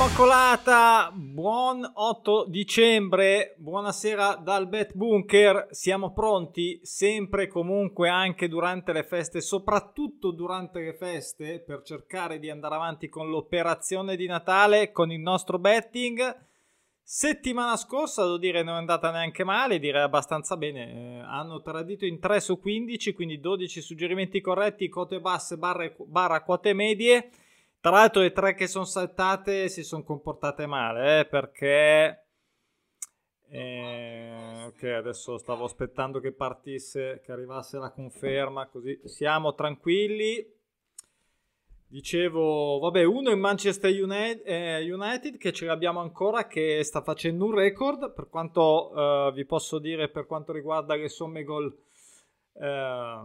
Immacolata, buon 8 dicembre, buonasera dal Bet Bunker, siamo pronti sempre e comunque anche durante le feste, soprattutto durante le feste, per cercare di andare avanti con l'operazione di Natale, con il nostro betting. Settimana scorsa, devo dire, non è andata neanche male, direi abbastanza bene. Eh, hanno tradito in 3 su 15, quindi 12 suggerimenti corretti, quote basse barra, barra quote medie. Tra l'altro le tre che sono saltate si sono comportate male, eh, perché... Eh, ok, adesso stavo aspettando che partisse, che arrivasse la conferma, così siamo tranquilli. Dicevo, vabbè, uno in Manchester United, eh, United, che ce l'abbiamo ancora, che sta facendo un record, per quanto eh, vi posso dire per quanto riguarda le somme gol eh,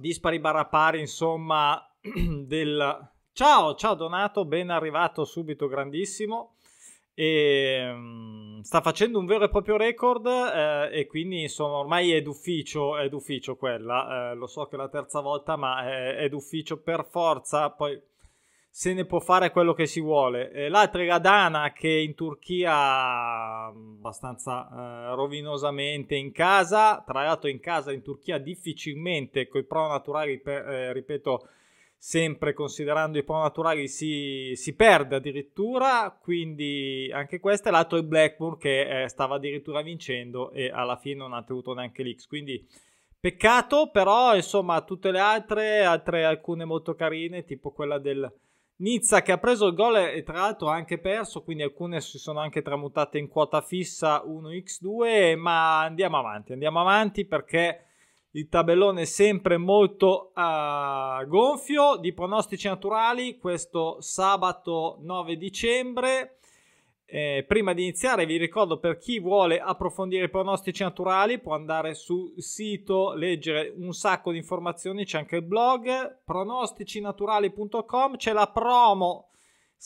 dispari barra pari, insomma, del... Ciao, ciao Donato, ben arrivato subito, grandissimo. E, um, sta facendo un vero e proprio record eh, e quindi insomma ormai è d'ufficio, è d'ufficio quella, eh, lo so che è la terza volta ma è, è d'ufficio per forza, poi se ne può fare quello che si vuole. E l'altra è la Dana che in Turchia abbastanza eh, rovinosamente in casa, tra l'altro in casa in Turchia difficilmente con i pro naturali, per, eh, ripeto, sempre considerando i pro naturali si, si, perde addirittura quindi anche questo è l'altro il Blackburn che eh, stava addirittura vincendo e alla fine non ha tenuto neanche l'X quindi peccato però insomma tutte le altre altre alcune molto carine tipo quella del Nizza che ha preso il gol e tra l'altro ha anche perso quindi alcune si sono anche tramutate in quota fissa 1x2 ma andiamo avanti andiamo avanti perché il tabellone è sempre molto uh, gonfio di pronostici naturali questo sabato 9 dicembre. Eh, prima di iniziare vi ricordo per chi vuole approfondire i pronostici naturali può andare sul sito, leggere un sacco di informazioni, c'è anche il blog pronosticinaturali.com, c'è la promo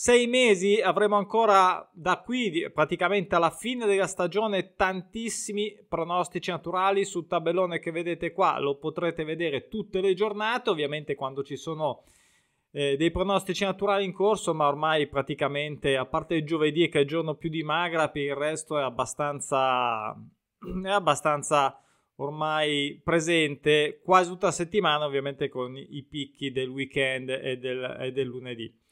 sei mesi avremo ancora da qui praticamente alla fine della stagione tantissimi pronostici naturali sul tabellone che vedete qua. Lo potrete vedere tutte le giornate ovviamente quando ci sono eh, dei pronostici naturali in corso ma ormai praticamente a parte il giovedì che è il giorno più di magra per il resto è abbastanza è abbastanza ormai presente quasi tutta la settimana ovviamente con i picchi del weekend e del, e del lunedì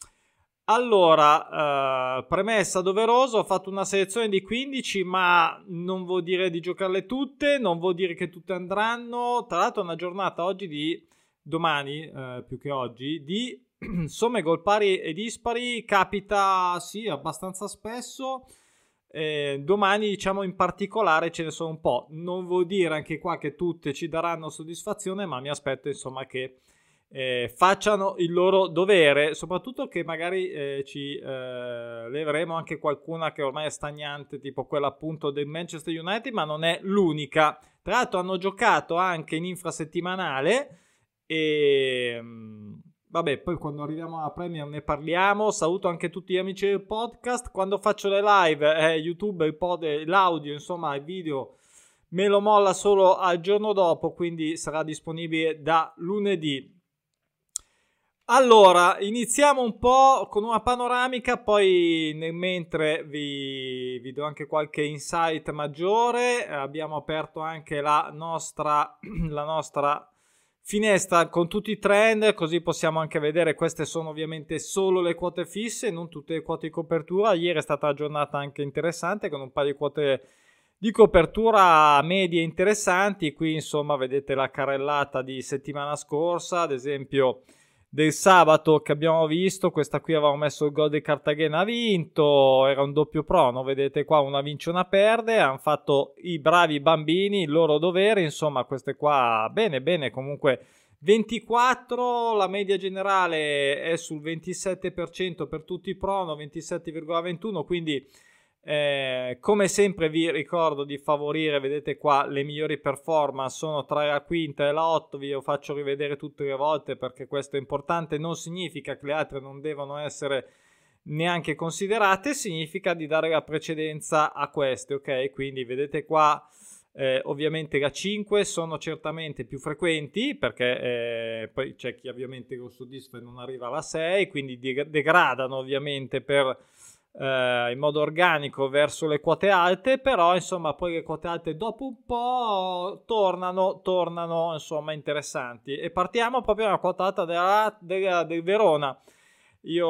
allora, eh, premessa doverosa, ho fatto una selezione di 15, ma non vuol dire di giocarle tutte, non vuol dire che tutte andranno. Tra l'altro è una giornata oggi di, domani eh, più che oggi, di somme gol pari e dispari, capita sì abbastanza spesso. Eh, domani diciamo in particolare ce ne sono un po', non vuol dire anche qua che tutte ci daranno soddisfazione, ma mi aspetto insomma che eh, facciano il loro dovere, soprattutto che magari eh, ci eh, leveremo anche qualcuna che ormai è stagnante, tipo quella appunto del Manchester United, ma non è l'unica. Tra l'altro hanno giocato anche in infrasettimanale e mm, vabbè, poi quando arriviamo alla Premier ne parliamo. Saluto anche tutti gli amici del podcast. Quando faccio le live, eh, YouTube, pod, l'audio, insomma, il video me lo molla solo al giorno dopo, quindi sarà disponibile da lunedì. Allora, iniziamo un po' con una panoramica, poi nel mentre vi, vi do anche qualche insight maggiore. Abbiamo aperto anche la nostra, la nostra finestra con tutti i trend, così possiamo anche vedere. Queste sono ovviamente solo le quote fisse, non tutte le quote di copertura. Ieri è stata una giornata anche interessante con un paio di quote di copertura medie interessanti. Qui insomma vedete la carrellata di settimana scorsa, ad esempio del sabato che abbiamo visto, questa qui avevamo messo il gol di Cartagena ha vinto, era un doppio prono, vedete qua una vince una perde, hanno fatto i bravi bambini il loro dovere, insomma queste qua bene bene comunque 24, la media generale è sul 27% per tutti i prono, 27,21 quindi eh, come sempre vi ricordo di favorire, vedete qua le migliori performance sono tra la quinta e la 8, vi faccio rivedere tutte le volte perché questo è importante, non significa che le altre non devono essere neanche considerate, significa di dare la precedenza a queste, ok? Quindi vedete qua Eh, ovviamente la 5 sono certamente più frequenti perché eh, poi c'è chi ovviamente lo soddisfa e non arriva alla 6, quindi degradano ovviamente per, eh, in modo organico verso le quote alte, però insomma poi le quote alte dopo un po' tornano, tornano insomma interessanti. E partiamo proprio dalla quota alta della, della, del Verona. Io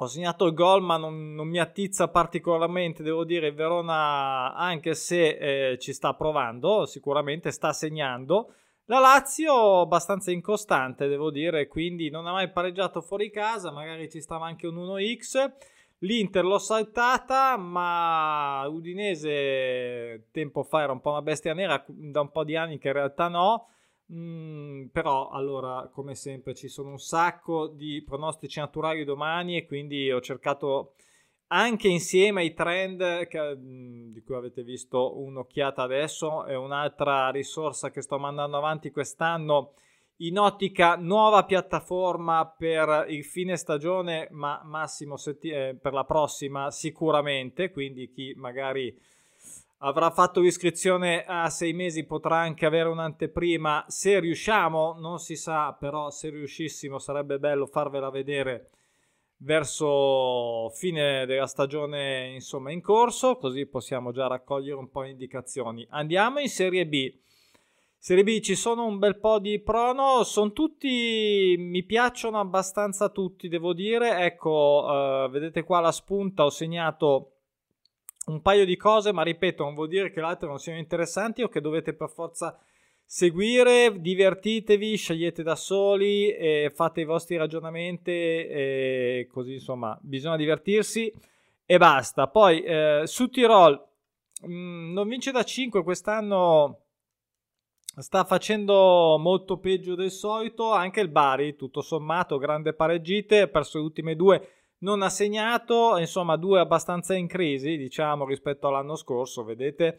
ho segnato il gol, ma non, non, mi attizza particolarmente, devo dire, il Verona, anche se eh, ci sta provando, sicuramente sta segnando. La Lazio abbastanza incostante, devo dire, quindi non ha mai pareggiato fuori casa, magari ci stava anche un 1x. L'Inter l'ho saltata, ma Udinese tempo fa era un po' una bestia nera, da un po' di anni che in realtà no. Mm, però allora come sempre ci sono un sacco di pronostici naturali domani e quindi ho cercato anche insieme ai trend che, di cui avete visto un'occhiata adesso e un'altra risorsa che sto mandando avanti quest'anno in ottica nuova piattaforma per il fine stagione ma massimo setti- eh, per la prossima sicuramente quindi chi magari avrà fatto l'iscrizione a sei mesi, potrà anche avere un'anteprima. Se riusciamo, non si sa, però se riuscissimo sarebbe bello farvela vedere verso fine della stagione insomma in corso così possiamo già raccogliere un po' di indicazioni. Andiamo in serie B. Serie B ci sono un bel po' di prono sono tutti mi piacciono abbastanza tutti devo dire. Ecco uh, vedete qua la spunta ho segnato un paio di cose, ma ripeto, non vuol dire che le altre non siano interessanti o che dovete per forza seguire, divertitevi, scegliete da soli, e fate i vostri ragionamenti e così insomma bisogna divertirsi e basta. Poi eh, su Tirol mh, mm, non vince da 5 quest'anno sta facendo molto peggio del solito anche il Bari tutto sommato grande pareggite ha perso le ultime due non ha segnato, insomma due abbastanza in crisi diciamo rispetto all'anno scorso, vedete?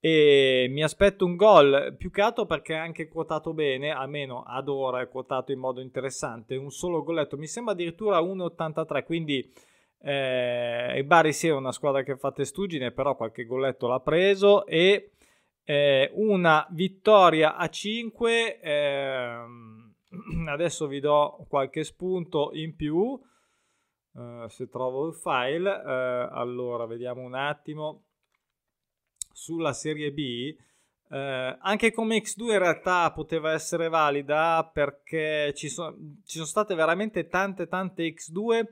E mi aspetto un gol più che altro perché è anche quotato bene, almeno ad ora è quotato in modo interessante, un solo golletto, mi sembra addirittura 1,83, quindi eh, il Bari sì è una squadra che fa testuggine, però qualche golletto l'ha preso e eh, una vittoria a 5, eh, adesso vi do qualche spunto in più, Uh, se trovo il file, uh, allora vediamo un attimo sulla serie B. Uh, anche come X2 in realtà poteva essere valida perché ci, so- ci sono state veramente tante tante X2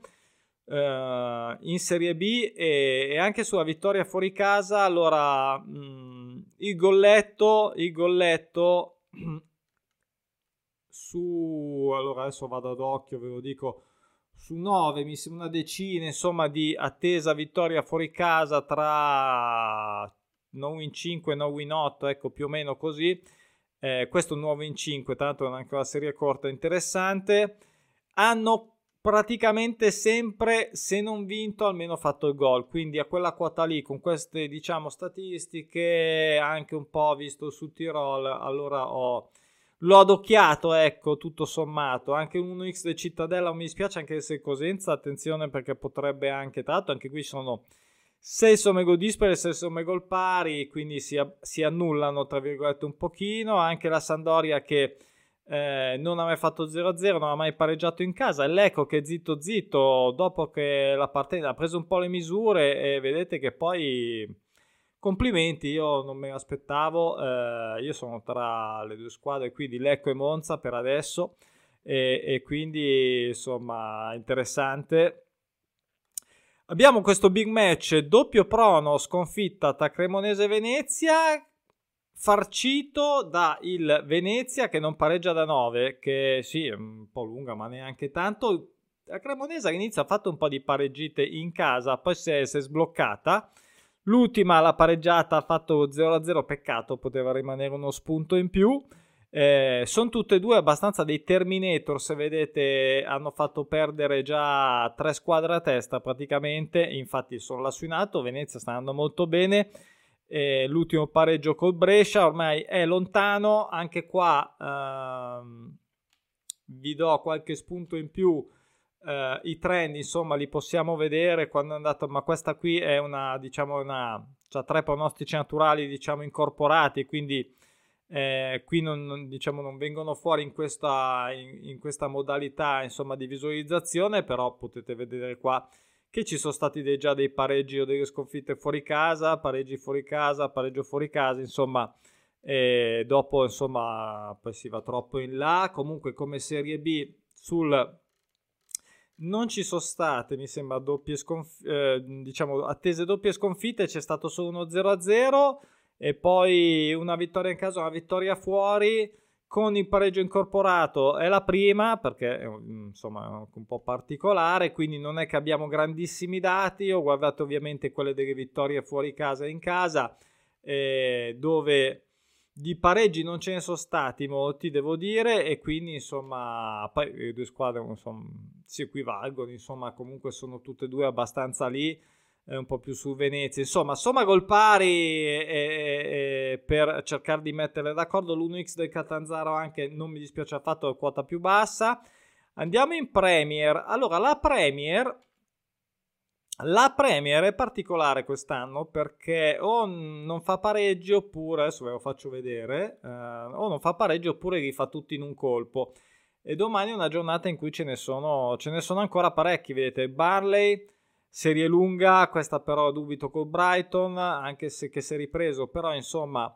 in serie B e-, e, anche sulla vittoria fuori casa. Allora, mh, mm, il golletto, il golletto su allora adesso vado ad occhio, ve lo dico su 9, mi sembra una decina, insomma, di attesa vittoria fuori casa tra 9 in 5 e 9 in 8, ecco più o meno così. Eh, questo 9 in 5, tanto è anche una serie corta interessante. Hanno praticamente sempre, se non vinto, almeno fatto il gol. Quindi a quella quota lì, con queste diciamo statistiche, anche un po' visto su Tirol, allora ho L'ho adocchiato, ecco, tutto sommato. Anche un 1x del Cittadella mi dispiace, anche se Cosenza, attenzione perché potrebbe anche, tanto anche qui sono 6 somme gol dispari e 6 somme gol pari, quindi si, si, annullano, tra virgolette, un pochino. Anche la Sandoria che eh, non ha mai fatto 0-0, non ha mai pareggiato in casa. E l'Eco che zitto zitto, dopo che la partita ha preso un po' le misure e vedete che poi complimenti, io non me l'aspettavo, eh, io sono tra le due squadre qui di Lecco e Monza per adesso e, e quindi insomma interessante. Abbiamo questo big match doppio prono sconfitta tra Cremonese e Venezia farcito da il Venezia che non pareggia da 9 che sì è un po' lunga ma neanche tanto la Cremonese all'inizio ha fatto un po' di pareggite in casa poi si è, si è sbloccata L'ultima, la pareggiata, ha fatto 0-0, peccato, poteva rimanere uno spunto in più. Eh, sono tutte e due abbastanza dei Terminator, se vedete hanno fatto perdere già tre squadre a testa praticamente, infatti sono lassù in alto, Venezia sta andando molto bene, eh, l'ultimo pareggio col Brescia ormai è lontano, anche qua ehm, vi do qualche spunto in più Uh, I trend, insomma, li possiamo vedere quando è andato, ma questa qui è una, diciamo, una c'ha tre pronostici naturali diciamo incorporati, quindi eh, qui non, non, diciamo, non vengono fuori in questa, in, in questa modalità insomma, di visualizzazione, però potete vedere qua che ci sono stati dei, già dei pareggi o delle sconfitte fuori casa, pareggi fuori casa, pareggio fuori casa, insomma, e dopo insomma poi si va troppo in là. Comunque come Serie B sul non ci sono state, mi sembra, doppie sconfitte, eh, diciamo, attese doppie sconfitte, c'è stato solo uno 0-0 e poi una vittoria in casa, una vittoria fuori con il pareggio incorporato è la prima perché insomma è un po' particolare quindi non è che abbiamo grandissimi dati ho guardato ovviamente quelle delle vittorie fuori casa e in casa eh, dove di pareggi non ce ne sono stati molti devo dire e quindi insomma poi le due squadre insomma, si equivalgono insomma comunque sono tutte e due abbastanza lì un po' più su Venezia. Insomma, somma gol pari e, e, per cercare di metterle d'accordo. L'1x del Catanzaro anche non mi dispiace affatto, è quota più bassa. Andiamo in Premier. Allora, la Premier la Premier è particolare quest'anno perché o non fa pareggio oppure, adesso ve lo faccio vedere, eh, o non fa pareggio oppure li fa tutti in un colpo. E domani è una giornata in cui ce ne sono, ce ne sono ancora parecchi, vedete, Barley, Serie lunga, questa però dubito col Brighton, anche se che si è ripreso, però insomma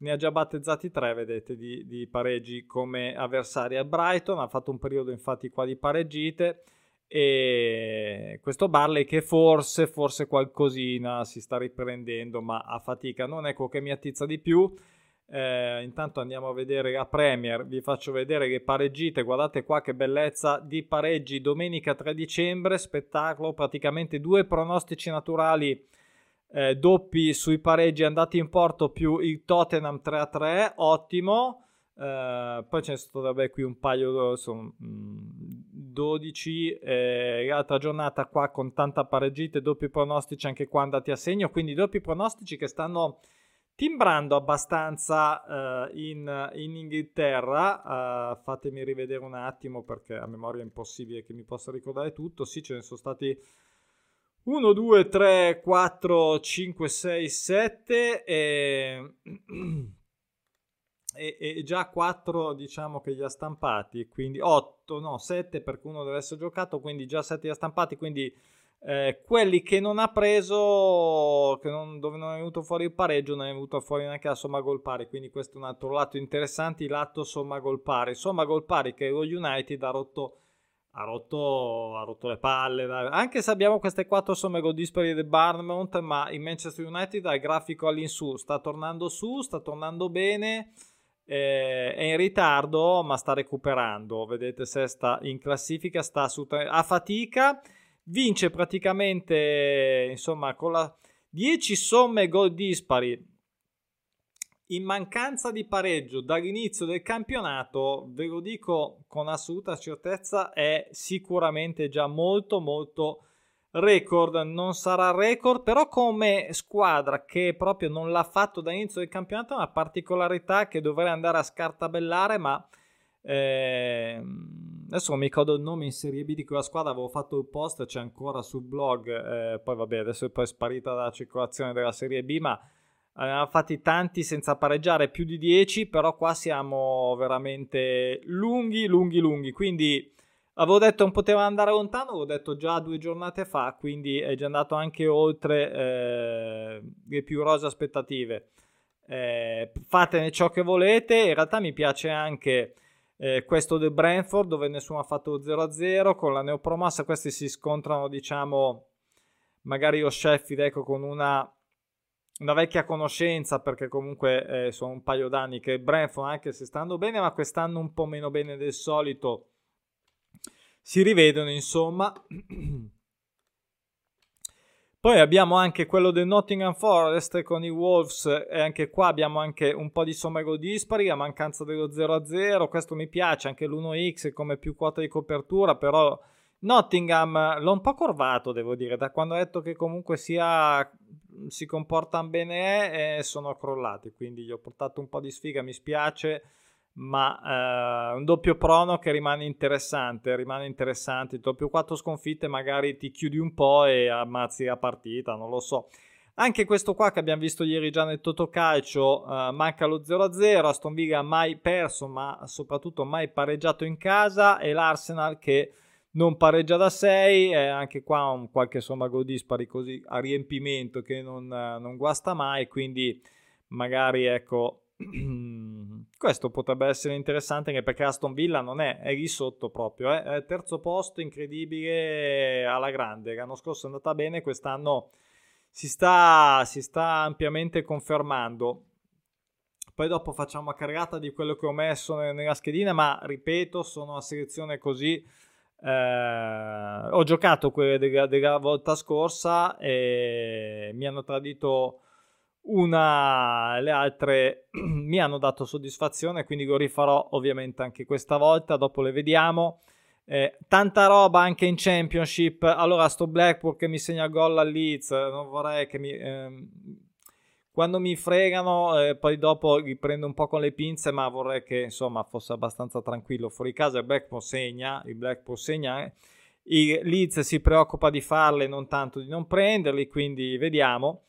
ne ha già battezzati tre, vedete, di, di pareggi come avversari al Brighton, ha fatto un periodo infatti qua di pareggite e questo Barley che forse, forse qualcosina si sta riprendendo, ma a fatica non ecco che mi attizza di più. Eh, intanto andiamo a vedere la Premier, vi faccio vedere che pareggite, guardate qua che bellezza di pareggi, domenica 3 dicembre, spettacolo, praticamente due pronostici naturali eh, doppi sui pareggi andati in porto più il Tottenham 3 a 3, ottimo. Eh, poi c'è stato vabbè, qui un paio, sono 12, eh, l'altra giornata qua con tanta pareggite, doppi pronostici anche qua andati a segno, quindi doppi pronostici che stanno timbrando abbastanza uh, in, in, Inghilterra. Uh, fatemi rivedere un attimo perché a memoria è impossibile che mi possa ricordare tutto. Sì, ce ne sono stati 1, 2, 3, 4, 5, 6, 7 e, e, e già 4 diciamo che li ha stampati, quindi 8, no 7 perché uno deve essere giocato, quindi già 7 li ha stampati, quindi eh, quelli che non ha preso, che non, dove non è venuto fuori il pareggio, non è venuto fuori neanche la somma gol pari. Quindi questo è un altro lato interessante, il lato somma gol pari. Somma gol pari che lo United ha rotto, ha rotto, ha rotto le palle. Anche se abbiamo queste quattro somme gol dispari del Barnmouth, ma il Manchester United ha il grafico all'insù, sta tornando su, sta tornando bene. Eh, è in ritardo, ma sta recuperando. Vedete, se sta in classifica, sta a fatica vince praticamente insomma con la 10 somme gol dispari in mancanza di pareggio dall'inizio del campionato, ve lo dico con assoluta certezza, è sicuramente già molto molto record. Non sarà record, però come squadra che proprio non l'ha fatto dall'inizio del campionato è una particolarità che dovrei andare a scartabellare, ma eh, adesso non mi ricordo il nome in Serie B di quella squadra, avevo fatto il post, c'è ancora sul blog, eh, poi vabbè adesso è poi sparita dalla circolazione della Serie B, ma avevamo fatti tanti senza pareggiare, più di 10, però qua siamo veramente lunghi, lunghi, lunghi, quindi avevo detto non poteva andare lontano, l'ho detto già due giornate fa, quindi è già andato anche oltre eh, le più rose aspettative. Eh, fatene ciò che volete, in realtà mi piace anche eh, questo del Brentford dove nessuno ha fatto 0-0 con la neopromossa questi si scontrano diciamo magari lo Sheffield ecco con una, una vecchia conoscenza perché comunque eh, sono un paio d'anni che Brentford anche se stanno bene ma quest'anno un po' meno bene del solito si rivedono insomma Poi abbiamo anche quello del Nottingham Forest con i Wolves e anche qua abbiamo anche un po' di somme gol dispari a mancanza dello 0-0. Questo mi piace, anche l'1x come più quota di copertura, però Nottingham l'ho un po' corvato, devo dire, da quando ho detto che comunque sia, si comportano bene e sono crollati, quindi gli ho portato un po' di sfiga, mi spiace ma eh, un doppio prono che rimane interessante, rimane interessante, il doppio 4 sconfitte magari ti chiudi un po' e ammazzi la partita, non lo so. Anche questo qua che abbiamo visto ieri già nel Totocalcio, uh, manca lo 0-0, Aston Villa mai perso, ma soprattutto mai pareggiato in casa e l'Arsenal che non pareggia da 6, eh, anche qua un qualche somma gol dispari così a riempimento che non, non guasta mai, quindi magari ecco questo potrebbe essere interessante anche perché Aston Villa non è, è lì sotto proprio, eh? terzo posto incredibile alla grande, l'anno scorso è andata bene, quest'anno si sta, si sta ampiamente confermando. Poi dopo facciamo una carrata di quello che ho messo nella schedina, ma ripeto, sono a selezione così. Eh, ho giocato quelle della, della volta scorsa e mi hanno tradito una, le altre mi hanno dato soddisfazione, quindi lo rifarò ovviamente anche questa volta, dopo le vediamo. Eh, tanta roba anche in Championship. Allora, sto Blackpool che mi segna gol al Leeds, non vorrei che mi... Ehm, quando mi fregano, eh, poi dopo li prendo un po' con le pinze, ma vorrei che insomma fosse abbastanza tranquillo. Fuori casa il Blackpool segna, il Blackpool segna, eh. il Leeds si preoccupa di farle, non tanto di non prenderli, quindi vediamo.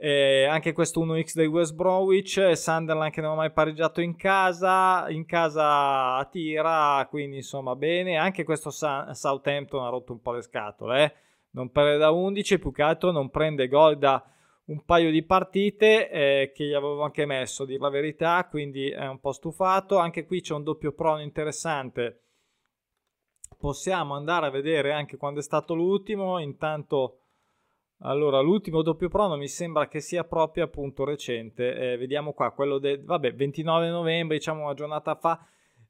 Eh, anche questo 1x del West Bromwich, Sunderland che non ha mai pareggiato in casa, in casa tira, quindi insomma bene. Anche questo Sa- Southampton ha rotto un po' le scatole, eh? non perde da 11, più che altro non prende gol da un paio di partite eh, che gli avevo anche messo, a dire la verità, quindi è un po' stufato. Anche qui c'è un doppio prono interessante. Possiamo andare a vedere anche quando è stato l'ultimo, intanto allora, l'ultimo doppio prono mi sembra che sia proprio appunto recente. Eh, vediamo qua, quello del vabbè, 29 novembre, diciamo una giornata fa,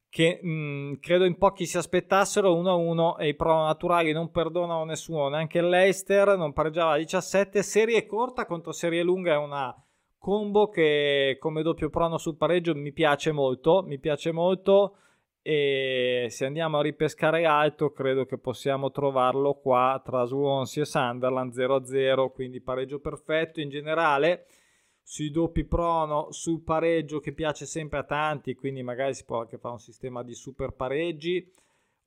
che mh, mm, credo in pochi si aspettassero 1-1 e i prono naturali non perdonano nessuno, neanche l'Eister non pareggiava a 17. Serie corta contro serie lunga è una combo che come doppio prono sul pareggio mi piace molto, mi piace molto e se andiamo a ripescare alto credo che possiamo trovarlo qua tra Swansea e Sunderland 0-0 quindi pareggio perfetto. In generale sui doppi prono sul pareggio che piace sempre a tanti quindi magari si può anche fare un sistema di super pareggi.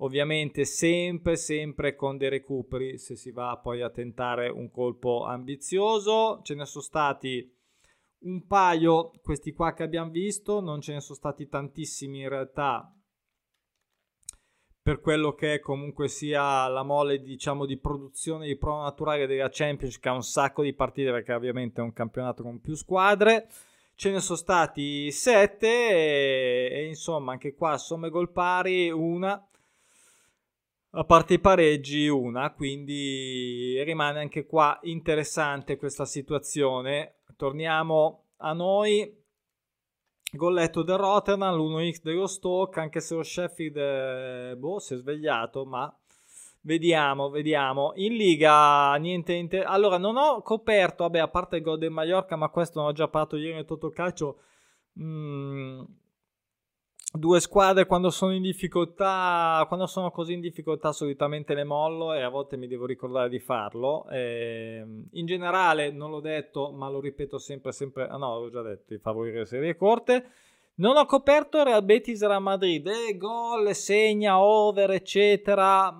Ovviamente sempre sempre con dei recuperi se si va poi a tentare un colpo ambizioso. Ce ne sono stati un paio questi qua che abbiamo visto non ce ne sono stati tantissimi in realtà per quello che è comunque sia la mole diciamo di produzione di prova naturale della Champions che ha un sacco di partite perché ovviamente è un campionato con più squadre ce ne sono stati sette e, e insomma anche qua somme gol pari una. A parte i pareggi una quindi rimane anche qua interessante questa situazione. Torniamo a noi Golletto del Rotterdam, l'1x dello Stoke, anche se lo Sheffield boh, si è svegliato, ma vediamo, vediamo. In Liga niente, niente. Allora, non ho coperto, vabbè, a parte il gol del Mallorca, ma questo non ho già parlato ieri nel Totocalcio. Mm, due squadre quando sono in difficoltà, quando sono così in difficoltà solitamente le mollo e a volte mi devo ricordare di farlo. E, ehm, in generale non l'ho detto, ma lo ripeto sempre, sempre, ah no, l'ho già detto, di favorire serie corte. Non ho coperto Real Betis Real Madrid, eh, gol, segna, over, eccetera.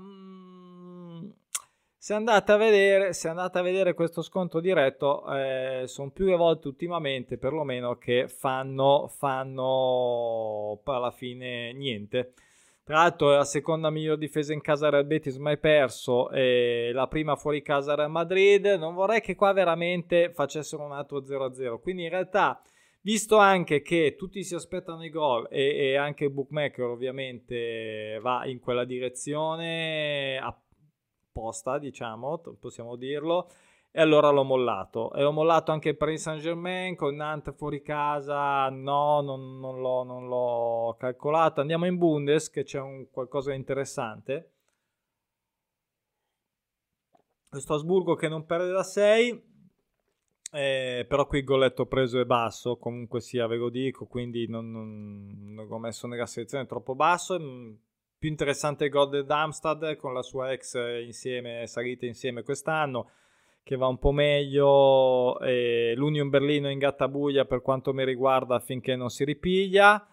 Se andate a vedere, andate a vedere questo sconto diretto, eh, sono più le volte ultimamente perlomeno che fanno, fanno alla fine niente. Tra l'altro è la seconda miglior difesa in casa Real Betis mai perso e la prima fuori casa Real Madrid. Non vorrei che qua veramente facessero un altro 0-0. Quindi in realtà, visto anche che tutti si aspettano i gol e, e anche il bookmaker ovviamente va in quella direzione, apposta, diciamo, possiamo dirlo. E allora l'ho mollato. E ho mollato anche il Saint Germain con Nantes fuori casa. No, non, non, l'ho, non l'ho calcolato. Andiamo in Bundes che c'è un qualcosa di interessante. Questo Asburgo che non perde da 6. Eh, però qui il golletto preso è basso, comunque sia, ve lo dico, quindi non, non, non l'ho messo nella selezione troppo basso mm, più interessante del Darmstadt con la sua ex insieme, salita insieme quest'anno che va un po' meglio e l'Union Berlino in gattabuia per quanto mi riguarda finché non si ripiglia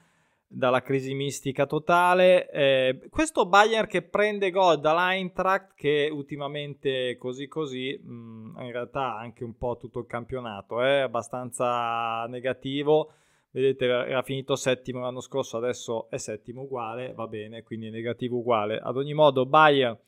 dalla crisi mistica totale. Eh, questo Bayern che prende gol dall'Eintracht che ultimamente così così, mh, mm, in realtà anche un po' tutto il campionato è eh, abbastanza negativo. Vedete, era finito settimo l'anno scorso, adesso è settimo uguale, va bene, quindi negativo uguale. Ad ogni modo, Bayern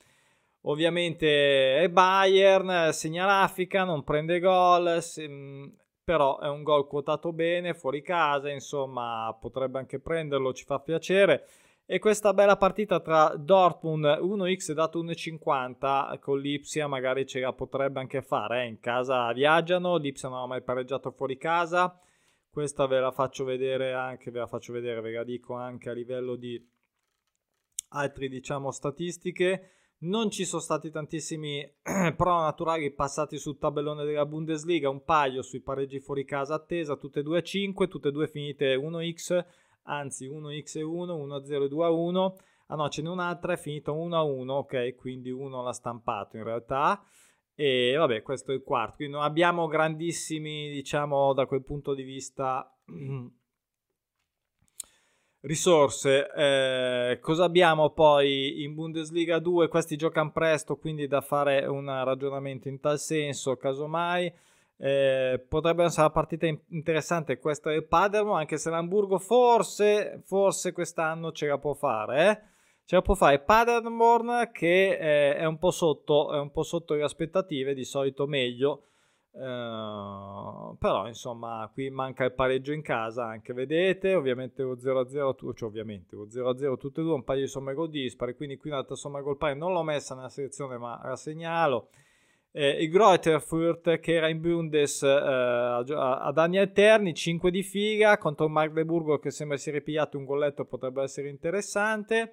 ovviamente è Bayern, segna l'Africa, non prende gol, se, mm, però è un gol quotato bene, fuori casa, insomma potrebbe anche prenderlo, ci fa piacere. E questa bella partita tra Dortmund 1x dato 1,50 con l'Ipsia magari ce la potrebbe anche fare. Eh? In casa viaggiano, l'Ipsia non ha mai pareggiato fuori casa. Questa ve la faccio vedere anche, ve la faccio vedere, ve la dico anche a livello di altre diciamo statistiche. Non ci sono stati tantissimi pro naturali passati sul tabellone della Bundesliga, un paio sui pareggi fuori casa attesa, tutte e due a 5, tutte e due finite 1x, anzi 1x e 1, 1-0 e 2-1. Ah no, ce n'è un'altra, è finita 1-1, ok, quindi uno l'ha stampato in realtà. E vabbè, questo è il quarto. Quindi non abbiamo grandissimi, diciamo, da quel punto di vista risorse. Eh, cosa abbiamo poi in Bundesliga 2? Questi giocano presto, quindi da fare un ragionamento in tal senso, casomai. Eh, potrebbe essere una partita interessante questa del Padermo, anche se l'Hamburgo forse, forse quest'anno ce la può fare. Eh? Ce la può fare Paderborn che eh, è un po' sotto, è un po' sotto le aspettative, di solito meglio. Uh, però insomma qui manca il pareggio in casa anche vedete ovviamente lo 0-0 cioè ovviamente lo 0-0 tutte e due un paio di somme gol dispari quindi qui un'altra somma gol pari non l'ho messa nella selezione ma la segnalo. Eh, il Greuther Fürth che era in Bundes eh, ad anni alterni 5 di figa contro il Magdeburgo che sembra si ripigliato un golletto potrebbe essere interessante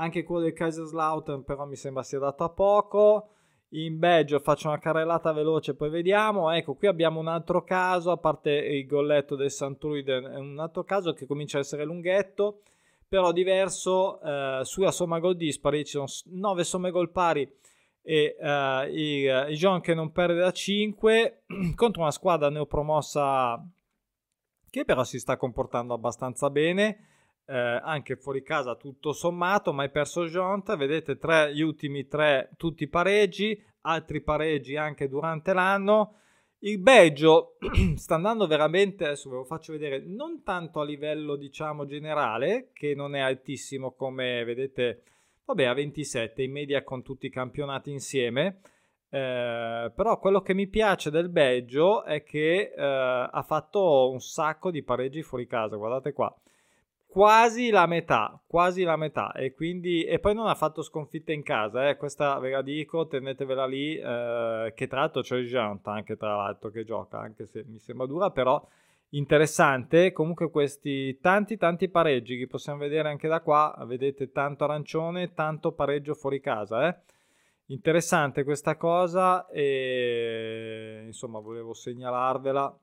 anche quello del Kaiserslautern però mi sembra sia dato a poco. In Belgio faccio una carrellata veloce poi vediamo. Ecco qui abbiamo un altro caso a parte il golletto del Santruiden è un altro caso che comincia a essere lunghetto però diverso eh, sulla somma gol dispari ci sono 9 somme gol pari e eh, il, il John che non perde da 5 contro una squadra neopromossa che però si sta comportando abbastanza bene eh, anche fuori casa tutto sommato, mai perso Jont, vedete tre, gli ultimi tre tutti pareggi, altri pareggi anche durante l'anno. Il Belgio sta andando veramente, adesso ve lo faccio vedere, non tanto a livello diciamo generale, che non è altissimo come vedete, vabbè a 27 in media con tutti i campionati insieme, eh, però quello che mi piace del Belgio è che eh, ha fatto un sacco di pareggi fuori casa, guardate qua quasi la metà, quasi la metà e quindi e poi non ha fatto sconfitte in casa, eh, questa ve la dico, tenetevela lì eh, che tra l'altro c'è Jant anche tra l'altro che gioca, anche se mi sembra dura, però interessante, comunque questi tanti tanti pareggi che possiamo vedere anche da qua, vedete tanto arancione, tanto pareggio fuori casa, eh. Interessante questa cosa e insomma volevo segnalarvela.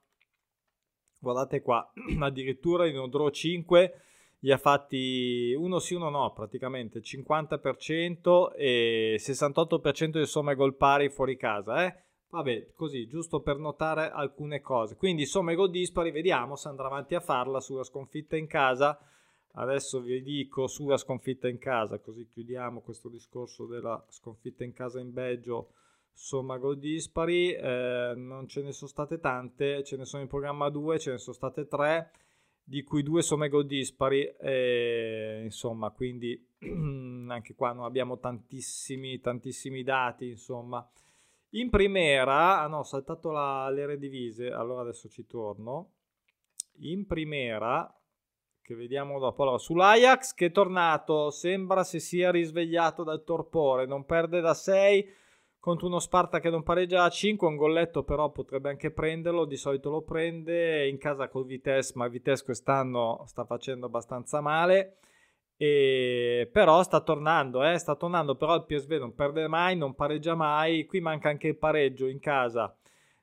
Guardate qua, addirittura in draw 5 gli ha fatti uno sì, uno no, praticamente 50% e 68% di somme gol pari fuori casa, eh? Vabbè, così, giusto per notare alcune cose. Quindi somme gol dispari, vediamo se andrà avanti a farla sulla sconfitta in casa. Adesso vi dico sulla sconfitta in casa, così chiudiamo questo discorso della sconfitta in casa in Belgio. Somma gol dispari, eh, non ce ne sono state tante, ce ne sono in programma due, ce ne sono state tre di cui due somme gol dispari, e, insomma, quindi anche qua non abbiamo tantissimi, tantissimi dati, insomma. In primera, ah no, ho saltato la, l'Eredivisie, allora adesso ci torno. In primera, che vediamo dopo, allora, sull'Ajax che è tornato, sembra si sia risvegliato dal torpore, non perde da 6, contro uno Sparta che non pareggia a 5, un golletto però potrebbe anche prenderlo, di solito lo prende in casa col Vitesse, ma Vitesse quest'anno sta facendo abbastanza male. E però sta tornando, eh, sta tornando, però il PSV non perde mai, non pareggia mai, qui manca anche il pareggio in casa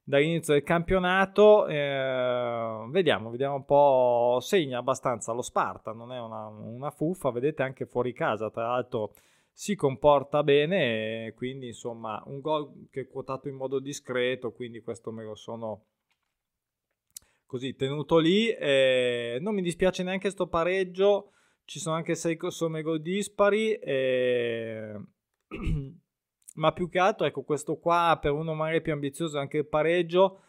dall'inizio del campionato, eh, vediamo, vediamo un po', segna abbastanza lo Sparta, non è una, una fuffa, vedete anche fuori casa, tra l'altro si comporta bene e quindi insomma un gol che è quotato in modo discreto, quindi questo me lo sono così tenuto lì. Eh, non mi dispiace neanche sto pareggio, ci sono anche 6 somme gol dispari. Eh, ma più che altro, ecco, questo qua per uno magari più ambizioso anche il pareggio.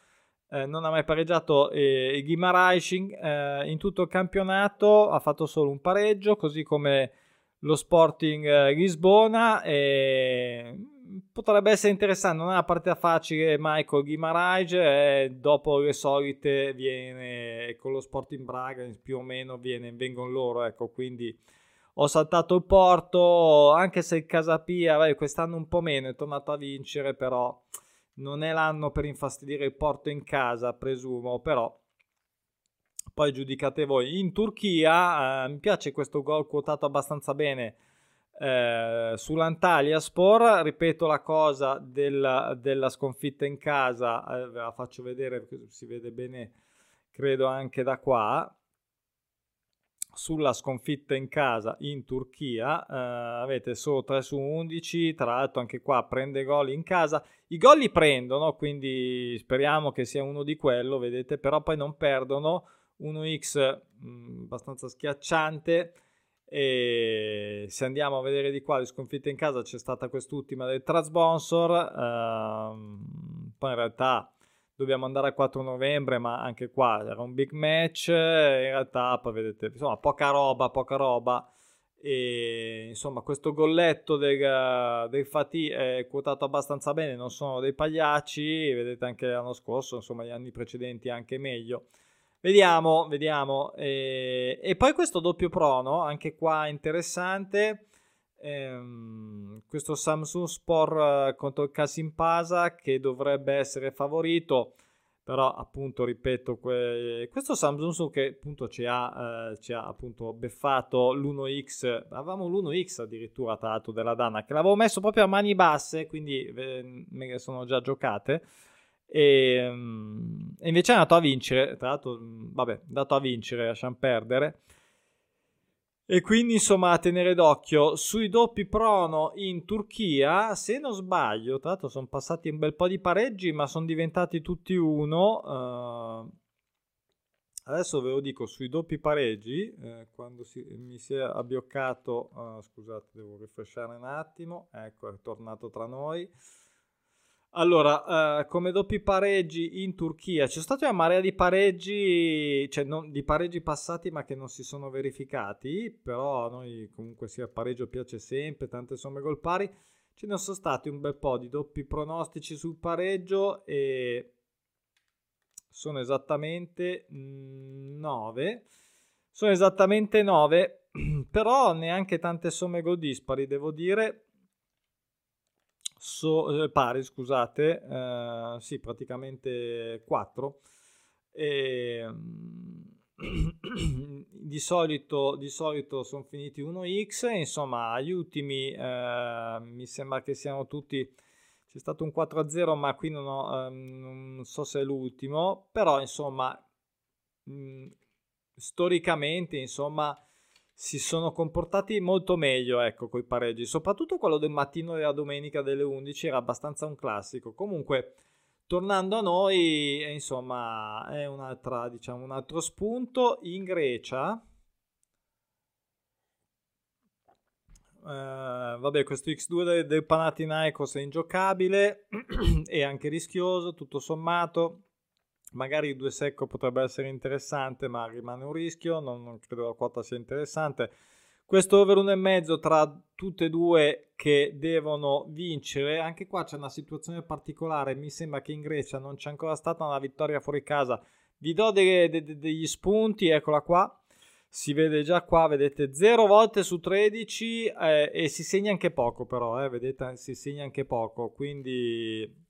Eh, non ha mai pareggiato eh, Guimaraes eh, in tutto il campionato, ha fatto solo un pareggio, così come lo Sporting eh, Lisbona. E potrebbe essere interessante, non è una partita facile Michael Guimaraes e dopo le solite viene con lo Sporting Braga più o meno viene, vengono loro, ecco, quindi ho saltato il Porto, anche se il Casapia vai, quest'anno un po' meno, è tornato a vincere, però non è l'anno per infastidire il Porto in casa, presumo, però poi giudicate voi. In Turchia eh, mi piace questo gol quotato abbastanza bene eh, sull'Antalya Spor, ripeto la cosa della, della sconfitta in casa, eh, ve la faccio vedere perché si vede bene, credo anche da qua. Sulla sconfitta in casa in Turchia eh, avete solo 3 su 11. Tra l'altro, anche qua prende gol in casa. I gol li prendono, quindi speriamo che sia uno di quello, vedete, però poi non perdono. 1x mh, mm, abbastanza schiacciante. E se andiamo a vedere di qua le sconfitte in casa c'è stata quest'ultima del Trasbonsor. Ehm, poi in realtà dobbiamo andare al 4 novembre ma anche qua era un big match. In realtà poi vedete insomma poca roba poca roba. E insomma questo golletto del, del Fatih è quotato abbastanza bene non sono dei pagliacci. Vedete anche l'anno scorso insomma gli anni precedenti anche meglio Vediamo, vediamo. E, e, poi questo doppio prono, anche qua interessante. Ehm, questo Samsung Sport eh, contro il Kasimpasa che dovrebbe essere favorito. Però appunto ripeto, que- questo Samsung che appunto ci ha, eh, ci ha appunto beffato l'1X, avevamo l'1X addirittura tra l'altro della Dana che l'avevo messo proprio a mani basse, quindi eh, me ne sono già giocate. E, um, invece è andato a vincere, tra l'altro, vabbè, è andato a vincere, lasciamo perdere. E quindi insomma a tenere d'occhio sui doppi prono in Turchia, se non sbaglio, tra l'altro sono passati un bel po' di pareggi, ma sono diventati tutti uno. Uh, adesso ve lo dico sui doppi pareggi, eh, quando si, mi si è abbioccato, uh, scusate, devo rifresciare un attimo, ecco, è tornato tra noi. Allora, uh, come doppi pareggi in Turchia, c'è stata una marea di pareggi, cioè non, di pareggi passati ma che non si sono verificati, però a noi comunque sia pareggio piace sempre, tante somme gol pari. Ce ne sono stati un bel po' di doppi pronostici sul pareggio e sono esattamente 9. Sono esattamente 9, però neanche tante somme gol dispari, devo dire so, eh, pari, scusate, eh, sì, praticamente 4. E, di solito, di solito sono finiti 1x, insomma, agli ultimi eh, mi sembra che siano tutti c'è stato un 4-0, ma qui non, ho, ehm, non so se è l'ultimo, però insomma, mh, storicamente, insomma, si sono comportati molto meglio, ecco, i pareggi. Soprattutto quello del mattino della domenica delle 11 era abbastanza un classico. Comunque, tornando a noi, insomma, è un'altra, diciamo, un altro spunto. In Grecia, Uh, vabbè, questo X2 del, del Panathinaikos è ingiocabile e anche rischioso, tutto sommato. Magari il 2 secco potrebbe essere interessante, ma rimane un rischio. Non, non credo la quota sia interessante. Questo over 1,5 tra tutte e due che devono vincere. Anche qua c'è una situazione particolare. Mi sembra che in Grecia non c'è ancora stata una vittoria fuori casa. Vi do de, de, de, degli spunti, eccola qua. Si vede già qua, vedete 0 volte su 13 eh, e si segna anche poco però, eh, vedete si segna anche poco, quindi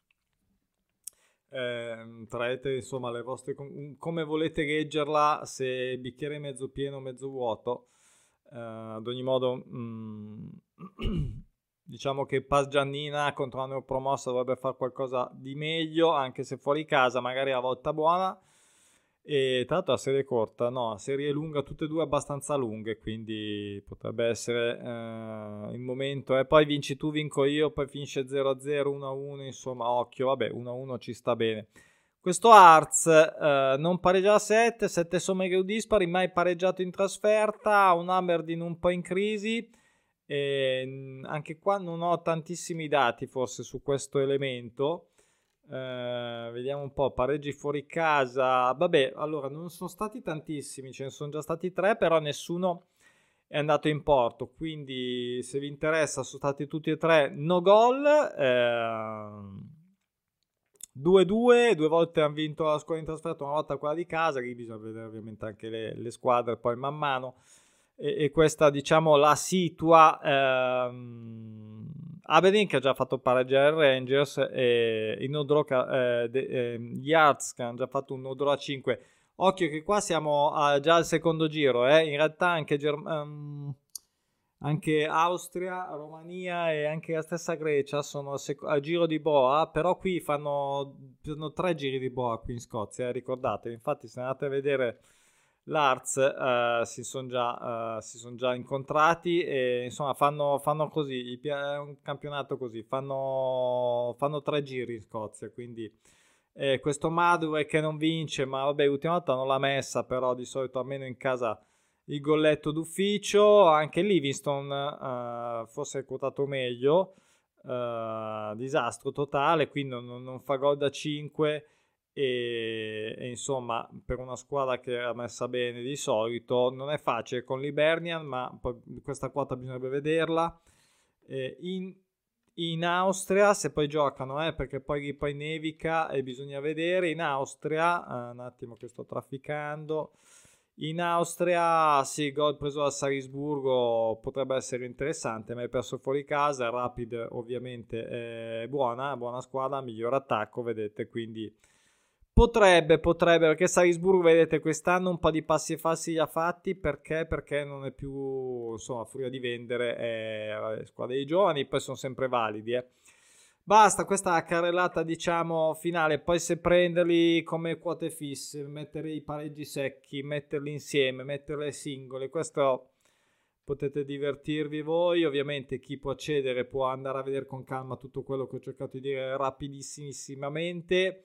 eh, traete insomma le vostre come volete leggerla se bicchiere mezzo pieno o mezzo vuoto. Eh, ad ogni modo mm, diciamo che Paz Giannina contro la neopromossa dovrebbe fare qualcosa di meglio anche se fuori casa magari a volta buona e tra l'altro la serie corta, no, la serie lunga, tutte e due abbastanza lunghe, quindi potrebbe essere eh, il momento. E eh. poi vinci tu, vinco io, poi finisce 0-0, 1-1, insomma, occhio, vabbè, 1-1 ci sta bene. Questo Arts eh, non pareggia a 7, 7 somme che dispari, mai pareggiato in trasferta, un Aberdeen un po' in crisi. E anche qua non ho tantissimi dati forse su questo elemento. Eh, vediamo un po', pareggi fuori casa. Vabbè, allora non sono stati tantissimi, ce ne sono già stati tre, però nessuno è andato in porto. Quindi se vi interessa sono stati tutti e tre no gol. Eh, 2-2, due volte hanno vinto la squadra in trasferta, una volta quella di casa, lì bisogna vedere ovviamente anche le, le squadre poi man mano. E, e questa diciamo la situa ehm, Aberdeen che ha già fatto pareggiare il Rangers e i Nodro, eh, eh, gli Arts che hanno già fatto un Nodro a 5. Occhio che qua siamo a, già al secondo giro, eh. in realtà anche Germania... Um, anche Austria, Romania e anche la stessa Grecia sono al, sec- giro di boa, però qui fanno, fanno, tre giri di boa qui in Scozia, eh, ricordatevi, infatti se andate a vedere l'Arts eh, si sono già, eh, son già, incontrati e insomma fanno, fanno così, è un campionato così, fanno, fanno tre giri in Scozia, quindi eh, questo Madue che non vince, ma vabbè l'ultima volta non l'ha messa, però di solito almeno in casa il golletto d'ufficio, anche Livingston uh, forse è quotato meglio, uh, disastro totale, quindi non, non, fa gol da 5 e, e, insomma per una squadra che era messa bene di solito non è facile con l'Ibernian, ma questa quota bisognerebbe vederla. Eh, in, in, Austria, se poi giocano, eh, perché poi, poi nevica e bisogna vedere, in Austria, uh, un attimo che sto trafficando, in Austria, sì, gol preso da Salisburgo potrebbe essere interessante, ma è perso fuori casa. Rapid, ovviamente, è buona, buona squadra, miglior attacco, vedete. Quindi potrebbe, potrebbe, perché Salisburgo, vedete, quest'anno un po' di passi falsi li ha fatti. Perché? Perché non è più, insomma, a furia di vendere, è squadra dei giovani, poi sono sempre validi, eh. Basta questa carrellata, diciamo, finale. Poi se prenderli come quote fisse, mettere i pareggi secchi, metterli insieme, metterle singole, questo potete divertirvi voi. Ovviamente chi può accedere può andare a vedere con calma tutto quello che ho cercato di dire rapidissimamente.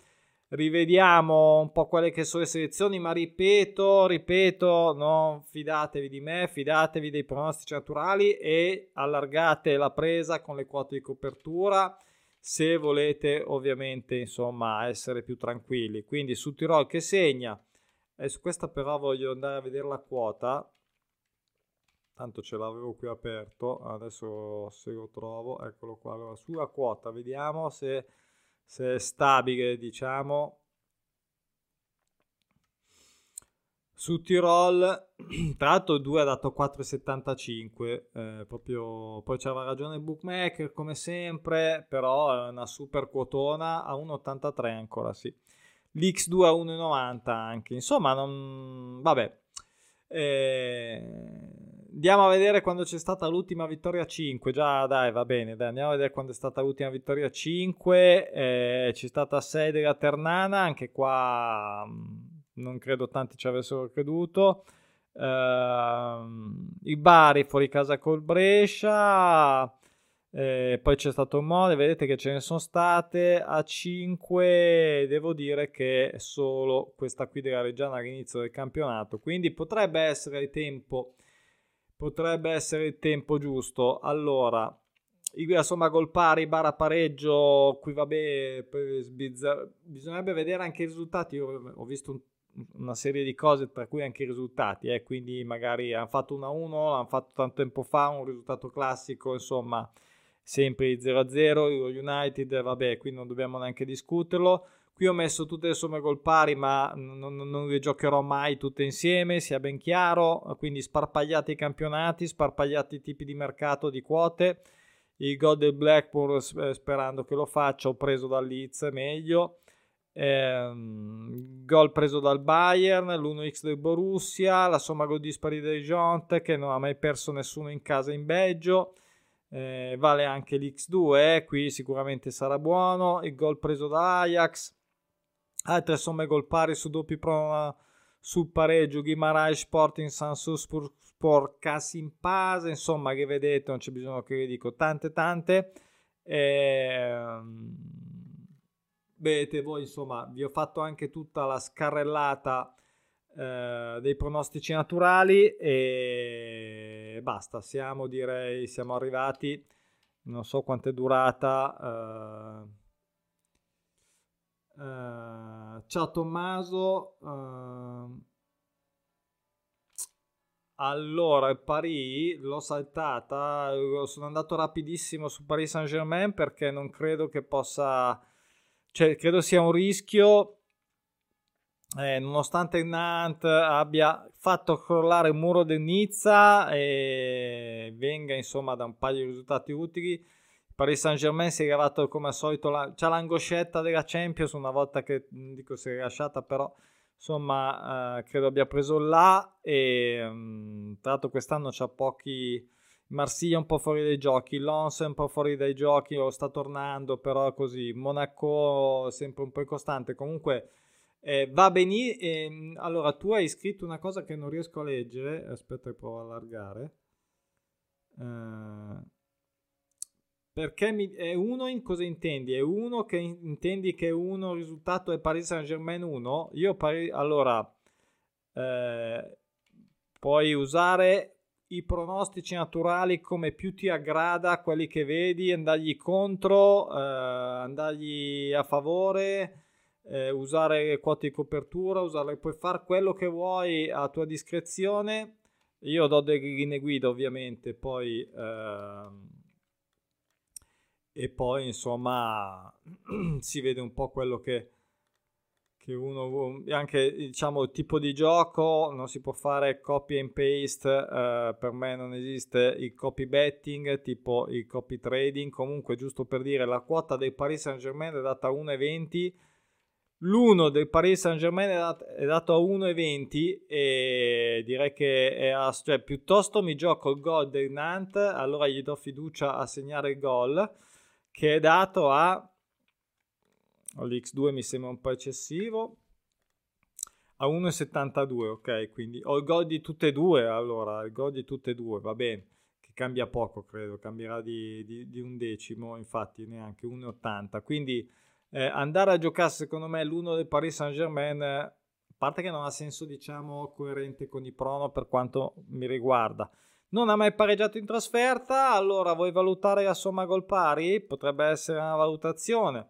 Rivediamo un po' quelle che sono le selezioni, ma ripeto, ripeto, non fidatevi di me, fidatevi dei pronostici naturali e allargate la presa con le quote di copertura se volete ovviamente insomma essere più tranquilli. Quindi su Tirol che segna? E su questa però voglio andare a vedere la quota. Tanto ce l'avevo qui aperto adesso se lo trovo eccolo qua. Allora sulla quota vediamo se, se è stabile diciamo Su Tirol, tra l'altro 2 ha dato 4,75, eh, proprio, poi c'aveva ragione il bookmaker come sempre, però è una super quotona a 1,83 ancora sì. L'X2 a 1,90 anche, insomma, non... vabbè. Eh, andiamo a vedere quando c'è stata l'ultima vittoria 5. Già, dai, va bene. Dai, andiamo a vedere quando è stata l'ultima vittoria 5. Eh, c'è stata 6 della Ternana. Anche qua non credo tanti ci avessero creduto. Uh, il Bari fuori casa col Brescia. Eh, poi c'è stato Mole, vedete che ce ne sono state a 5. Devo dire che solo questa qui della Reggiana all'inizio del campionato, quindi potrebbe essere tempo. Potrebbe essere il tempo giusto. Allora, insomma, gol pari, bara pareggio. Qui vabbè, bisognerebbe vedere anche i risultati. Io ho visto un una serie di cose, tra cui anche i risultati. Eh? Quindi magari hanno fatto 1-1, l'hanno fatto tanto tempo fa, un risultato classico, insomma, sempre il 0-0, lo United, vabbè, qui non dobbiamo neanche discuterlo. Qui ho messo tutte le somme gol pari, ma non, non, le giocherò mai tutte insieme, sia ben chiaro. Quindi sparpagliati i campionati, sparpagliati i tipi di mercato, di quote. Il gol del Blackpool, eh, sperando che lo faccia, ho preso da Leeds, meglio. Ehm, gol preso dal Bayern, l'1x del Borussia, la somma gol dispari del Jonte che non ha mai perso nessuno in casa in Belgio. Eh, vale anche l'X2, eh, qui sicuramente sarà buono. Il gol preso da Ajax, altre somme gol pari su doppi prova sul pareggio. Guimarães Sporting San Sport, Sport Casim Pasa, insomma che vedete non c'è bisogno che vi dico tante tante. Eh, vedete voi insomma vi ho fatto anche tutta la scarrellata eh, dei pronostici naturali e basta. Siamo direi siamo arrivati. Non so quanto è durata eh, eh, ciao Tommaso eh, allora, Paris? L'ho saltata, sono andato rapidissimo su Paris Saint Germain perché non credo che possa, cioè credo sia un rischio, eh, nonostante Nantes abbia fatto crollare il muro del Nizza e venga insomma da un paio di risultati utili, Paris Saint Germain si è arrivato come al solito, la, c'ha l'angoscetta della Champions una volta che, dico si è rilasciata però insomma eh, credo abbia preso là e um, tra l'altro quest'anno c'ha pochi Marsiglia un po' fuori dai giochi Lons è un po' fuori dai giochi o sta tornando però così Monaco sempre un po' incostante. Comunque eh, va benissimo eh, allora tu hai scritto una cosa che non riesco a leggere aspetta che provo a allargare eh, perché mi, è uno in cosa intendi? È uno che intendi che uno risultato è Paris Saint Germain 1? Io pari, allora eh, puoi usare i pronostici naturali come più ti aggrada, quelli che vedi, andargli contro, eh, andargli a favore, eh, usare quote di copertura, usare, puoi fare quello che vuoi a tua discrezione. Io do delle linee guida ovviamente, poi ehm, e poi insomma si vede un po' quello che, che uno anche diciamo il tipo di gioco non si può fare copy and paste eh, per me non esiste il copy betting tipo il copy trading. Comunque giusto per dire la quota del Paris Saint Germain è data a 1,20 l'uno del Paris Saint Germain è, dat- è dato a 1,20 e direi che è a- cioè, piuttosto mi gioco il gol del Nantes allora gli do fiducia a segnare il gol che è dato a l'X2 mi sembra un po' eccessivo a 1,72 ok quindi ho il gol di tutte e due allora il gol di tutte e due va bene che cambia poco credo cambierà di, di, di un decimo infatti neanche 1,80 quindi eh, andare a giocare secondo me l'uno del Paris Saint Germain a parte che non ha senso diciamo coerente con i prono per quanto mi riguarda non ha mai pareggiato in trasferta, allora vuoi valutare la somma gol pari? Potrebbe essere una valutazione.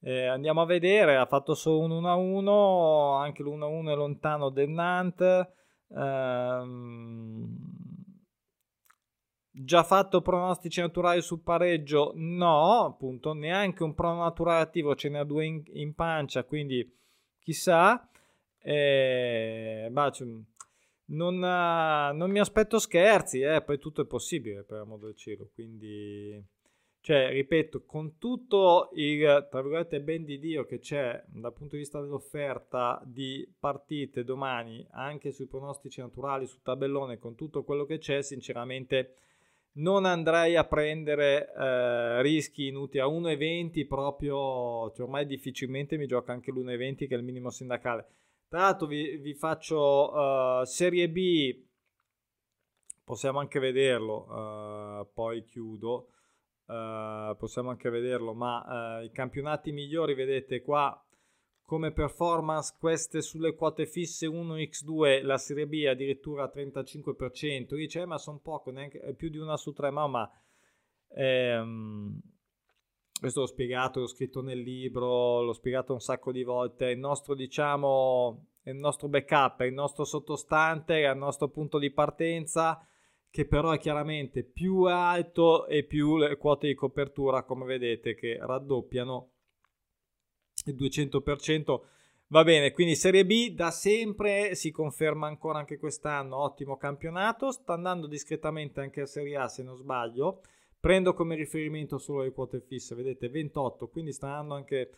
Eh, andiamo a vedere, ha fatto solo un 1-1, anche l'1-1 è lontano del Nantes. Ehm, già fatto pronostici naturali sul pareggio? No, appunto, neanche un prono naturale attivo, ce ne ha due in, in pancia, quindi chissà. Eh, bah, non, uh, non mi aspetto scherzi, eh, poi tutto è possibile per amor del cielo, quindi cioè, ripeto, con tutto il, tra virgolette, ben di Dio che c'è dal punto di vista dell'offerta di partite domani, anche sui pronostici naturali, sul tabellone, con tutto quello che c'è, sinceramente non andrei a prendere eh, rischi inutili a 1,20 proprio, cioè ormai difficilmente mi gioca anche l'1,20 che è il minimo sindacale. Tra l'altro vi, vi faccio uh, Serie B, possiamo anche vederlo, uh, poi chiudo, uh, possiamo anche vederlo, ma i campionati migliori vedete qua come performance queste sulle quote fisse 1x2 la Serie B addirittura 35% dice eh, ma sono poco neanche più di una su tre ma, ehm, questo l'ho spiegato, l'ho scritto nel libro, l'ho spiegato un sacco di volte, il nostro diciamo, il nostro backup, il nostro sottostante, il nostro punto di partenza, che però è chiaramente più alto e più le quote di copertura, come vedete, che raddoppiano il 200%. Va bene, quindi Serie B da sempre si conferma ancora anche quest'anno, ottimo campionato, sta andando discretamente anche a Serie A se non sbaglio Prendo come riferimento solo le quote fisse, vedete 28, quindi sta andando anche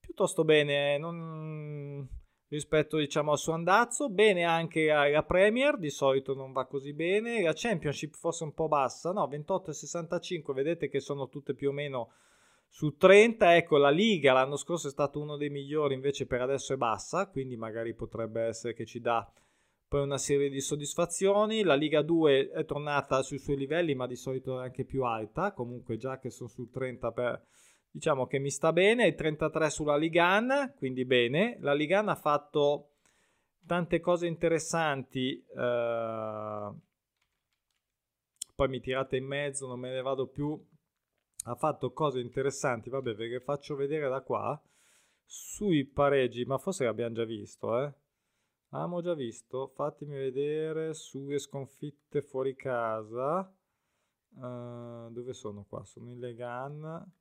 piuttosto bene eh, non... rispetto diciamo al suo andazzo. Bene anche la Premier, di solito non va così bene. La Championship forse un po' bassa, no, 28 e 65, vedete che sono tutte più o meno su 30. Ecco, la Liga l'anno scorso è stato uno dei migliori, invece per adesso è bassa, quindi magari potrebbe essere che ci dà poi una serie di soddisfazioni. La Liga 2 è tornata sui suoi livelli, ma di solito è anche più alta. Comunque, già che sono sul 30 per diciamo che mi sta bene, 33 sulla Ligan, quindi bene. La Ligan ha fatto tante cose interessanti. Eh, poi mi tirate in mezzo, non me ne vado più. Ha fatto cose interessanti, vabbè, ve le faccio vedere da qua. Sui pareggi, ma forse l'abbiamo già visto, eh. Abbiamo già visto, fatemi vedere sulle sconfitte fuori casa. Uh, dove sono qua? Sono in Legan.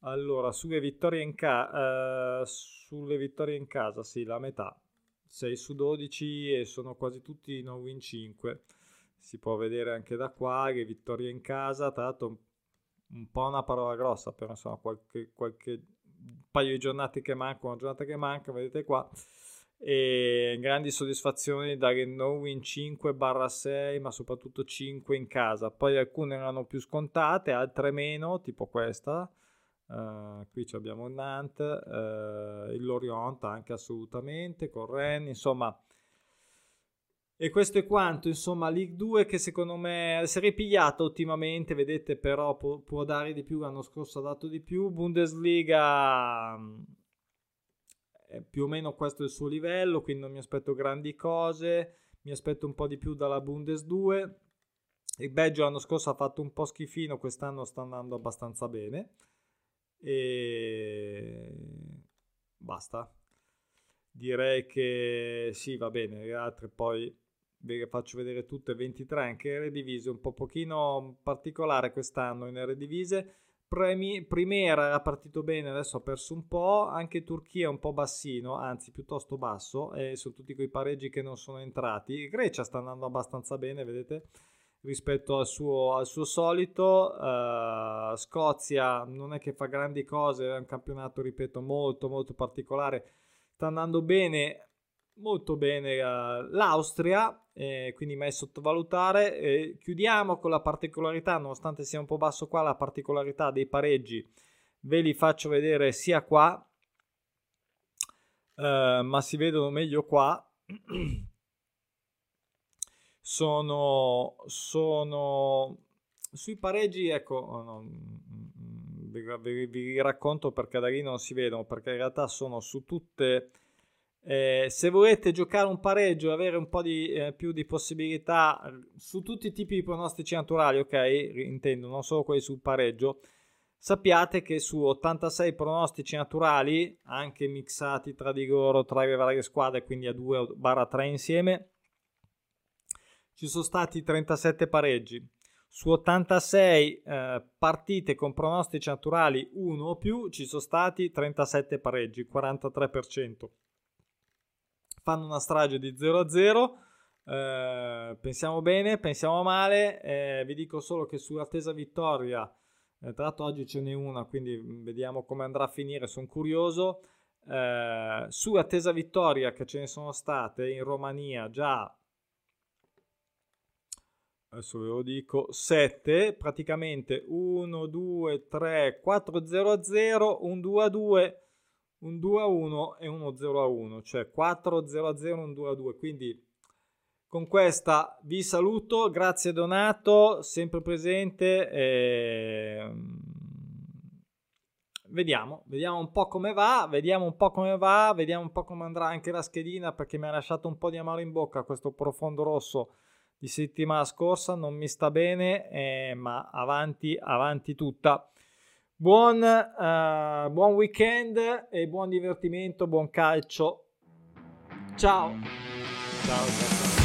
Allora, sulle vittorie in, ca- uh, sulle vittorie in casa, sì, la metà. 6 su 12 e sono quasi tutti no win 5. Si può vedere anche da qua le vittorie in casa, tra l'altro un po' una parola grossa, però insomma qualche, qualche paio di giornate che mancano, una giornata che manca, vedete qua. E grandi soddisfazioni dare no win 5-6, ma soprattutto 5 in casa. Poi alcune erano più scontate, altre meno, tipo questa Uh, qui abbiamo il Nantes, uh, il Lorient anche assolutamente, con Rennes, insomma. E questo è quanto, insomma, League 2 che secondo me si è ripigliata ultimamente, vedete, però può, può, dare di più, l'anno scorso ha dato di più. Bundesliga più o meno questo è il suo livello, quindi non mi aspetto grandi cose, mi aspetto un po' di più dalla Bundes 2. Il Belgio l'anno scorso ha fatto un po' schifino, quest'anno sta andando abbastanza bene e basta. Direi che sì, va bene, le altre poi ve le faccio vedere tutte 23 anche Eredivisie, un po' pochino particolare quest'anno in Eredivisie. Premi, Primera era partito bene, adesso ha perso un po', anche Turchia un po' bassino, anzi piuttosto basso, e sono tutti quei pareggi che non sono entrati. Grecia sta andando abbastanza bene, vedete? rispetto al suo, al suo solito. Uh, Scozia non è che fa grandi cose, è un campionato, ripeto, molto molto particolare. Sta andando bene, molto bene uh, l'Austria, eh, quindi mai sottovalutare. Eh, chiudiamo con la particolarità, nonostante sia un po' basso qua, la particolarità dei pareggi. Ve li faccio vedere sia qua, uh, ma si vedono meglio qua. sono, sono sui pareggi, ecco, oh no, mm, mm, vi, vi, racconto perché da lì non si vedono, perché in realtà sono su tutte... Eh, se volete giocare un pareggio e avere un po' di, eh, più di possibilità su tutti i tipi di pronostici naturali, ok? Intendo, non solo quelli sul pareggio. Sappiate che su 86 pronostici naturali, anche mixati tra di loro, tra le varie squadre, quindi a 2-3 insieme, ci sono stati 37 pareggi. Su 86 eh, partite con pronostici naturali 1 o più ci sono stati 37 pareggi, 43%. Fanno una strage di 0 a 0. Eh, pensiamo bene, pensiamo male. Eh, vi dico solo che sull'attesa vittoria, eh, tra l'altro oggi ce n'è una, quindi vediamo come andrà a finire. Sono curioso. Eh, su attesa vittoria che ce ne sono state in Romania già adesso ve lo dico 7 praticamente 1 2 3 4 0 a 0 un 2 a 2 un 2 a 1 e uno 0 a 1 cioè 4 0 a 0 un 2 a 2 quindi con questa vi saluto grazie Donato sempre presente e... vediamo vediamo un po' come va vediamo un po' come va vediamo un po' come andrà anche la schedina perché mi ha lasciato un po' di amaro in bocca questo profondo rosso di settimana scorsa, non mi sta bene, eh, ma avanti, avanti tutta. Buon, uh, buon weekend e buon divertimento, buon calcio. Ciao. Ciao. ciao.